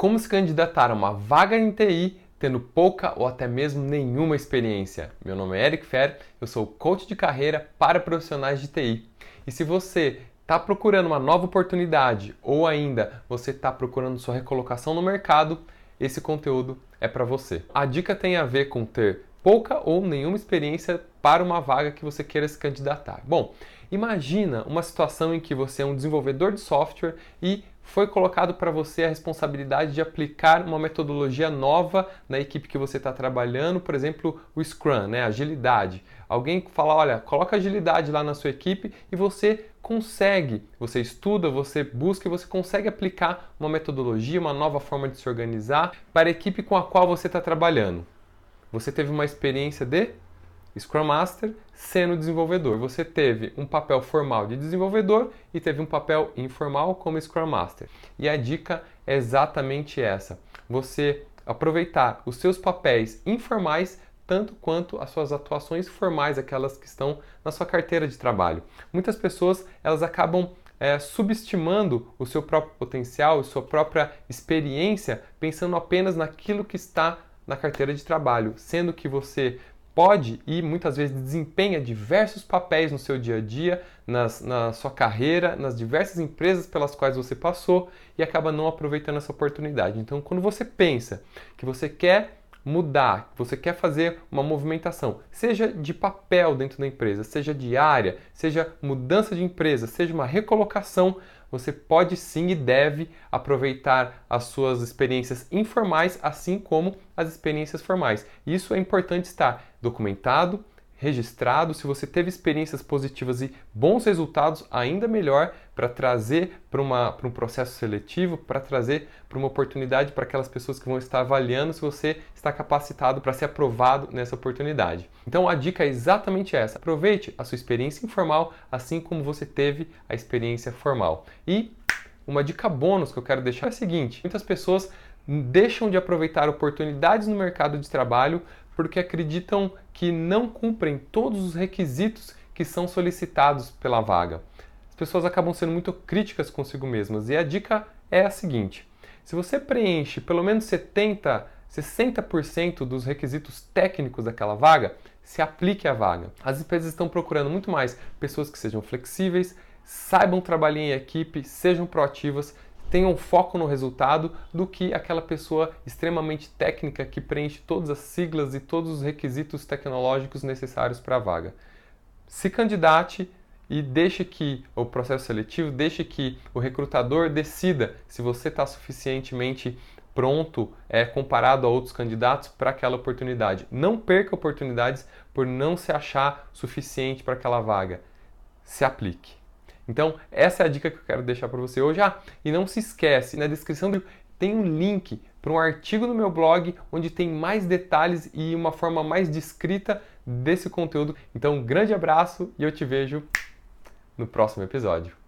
Como se candidatar a uma vaga em TI tendo pouca ou até mesmo nenhuma experiência. Meu nome é Eric Fer, eu sou coach de carreira para profissionais de TI. E se você está procurando uma nova oportunidade ou ainda você está procurando sua recolocação no mercado, esse conteúdo é para você. A dica tem a ver com ter pouca ou nenhuma experiência para uma vaga que você queira se candidatar. Bom, imagina uma situação em que você é um desenvolvedor de software e foi colocado para você a responsabilidade de aplicar uma metodologia nova na equipe que você está trabalhando, por exemplo, o Scrum, né, agilidade. Alguém fala, olha, coloca agilidade lá na sua equipe e você consegue, você estuda, você busca e você consegue aplicar uma metodologia, uma nova forma de se organizar para a equipe com a qual você está trabalhando. Você teve uma experiência de Scrum Master sendo desenvolvedor. Você teve um papel formal de desenvolvedor e teve um papel informal como Scrum Master. E a dica é exatamente essa: você aproveitar os seus papéis informais tanto quanto as suas atuações formais, aquelas que estão na sua carteira de trabalho. Muitas pessoas elas acabam é, subestimando o seu próprio potencial, sua própria experiência, pensando apenas naquilo que está na carteira de trabalho, sendo que você pode e muitas vezes desempenha diversos papéis no seu dia a dia, nas, na sua carreira, nas diversas empresas pelas quais você passou e acaba não aproveitando essa oportunidade. Então, quando você pensa que você quer mudar, você quer fazer uma movimentação, seja de papel dentro da empresa, seja de área, seja mudança de empresa, seja uma recolocação, você pode sim e deve aproveitar as suas experiências informais, assim como as experiências formais. Isso é importante estar documentado, registrado. Se você teve experiências positivas e bons resultados, ainda melhor para trazer para um processo seletivo, para trazer para uma oportunidade para aquelas pessoas que vão estar avaliando se você está capacitado para ser aprovado nessa oportunidade. Então a dica é exatamente essa: aproveite a sua experiência informal, assim como você teve a experiência formal. E uma dica bônus que eu quero deixar é a seguinte: muitas pessoas deixam de aproveitar oportunidades no mercado de trabalho porque acreditam que não cumprem todos os requisitos que são solicitados pela vaga. As pessoas acabam sendo muito críticas consigo mesmas e a dica é a seguinte: se você preenche pelo menos 70, 60% dos requisitos técnicos daquela vaga, se aplique à vaga. As empresas estão procurando muito mais pessoas que sejam flexíveis, saibam trabalhar em equipe, sejam proativas, tenham foco no resultado do que aquela pessoa extremamente técnica que preenche todas as siglas e todos os requisitos tecnológicos necessários para a vaga. Se candidate e deixe que o processo seletivo, deixe que o recrutador decida se você está suficientemente pronto é, comparado a outros candidatos para aquela oportunidade. Não perca oportunidades por não se achar suficiente para aquela vaga. Se aplique. Então, essa é a dica que eu quero deixar para você hoje. Ah, e não se esquece, na descrição tem um link para um artigo no meu blog onde tem mais detalhes e uma forma mais descrita desse conteúdo. Então, um grande abraço e eu te vejo no próximo episódio.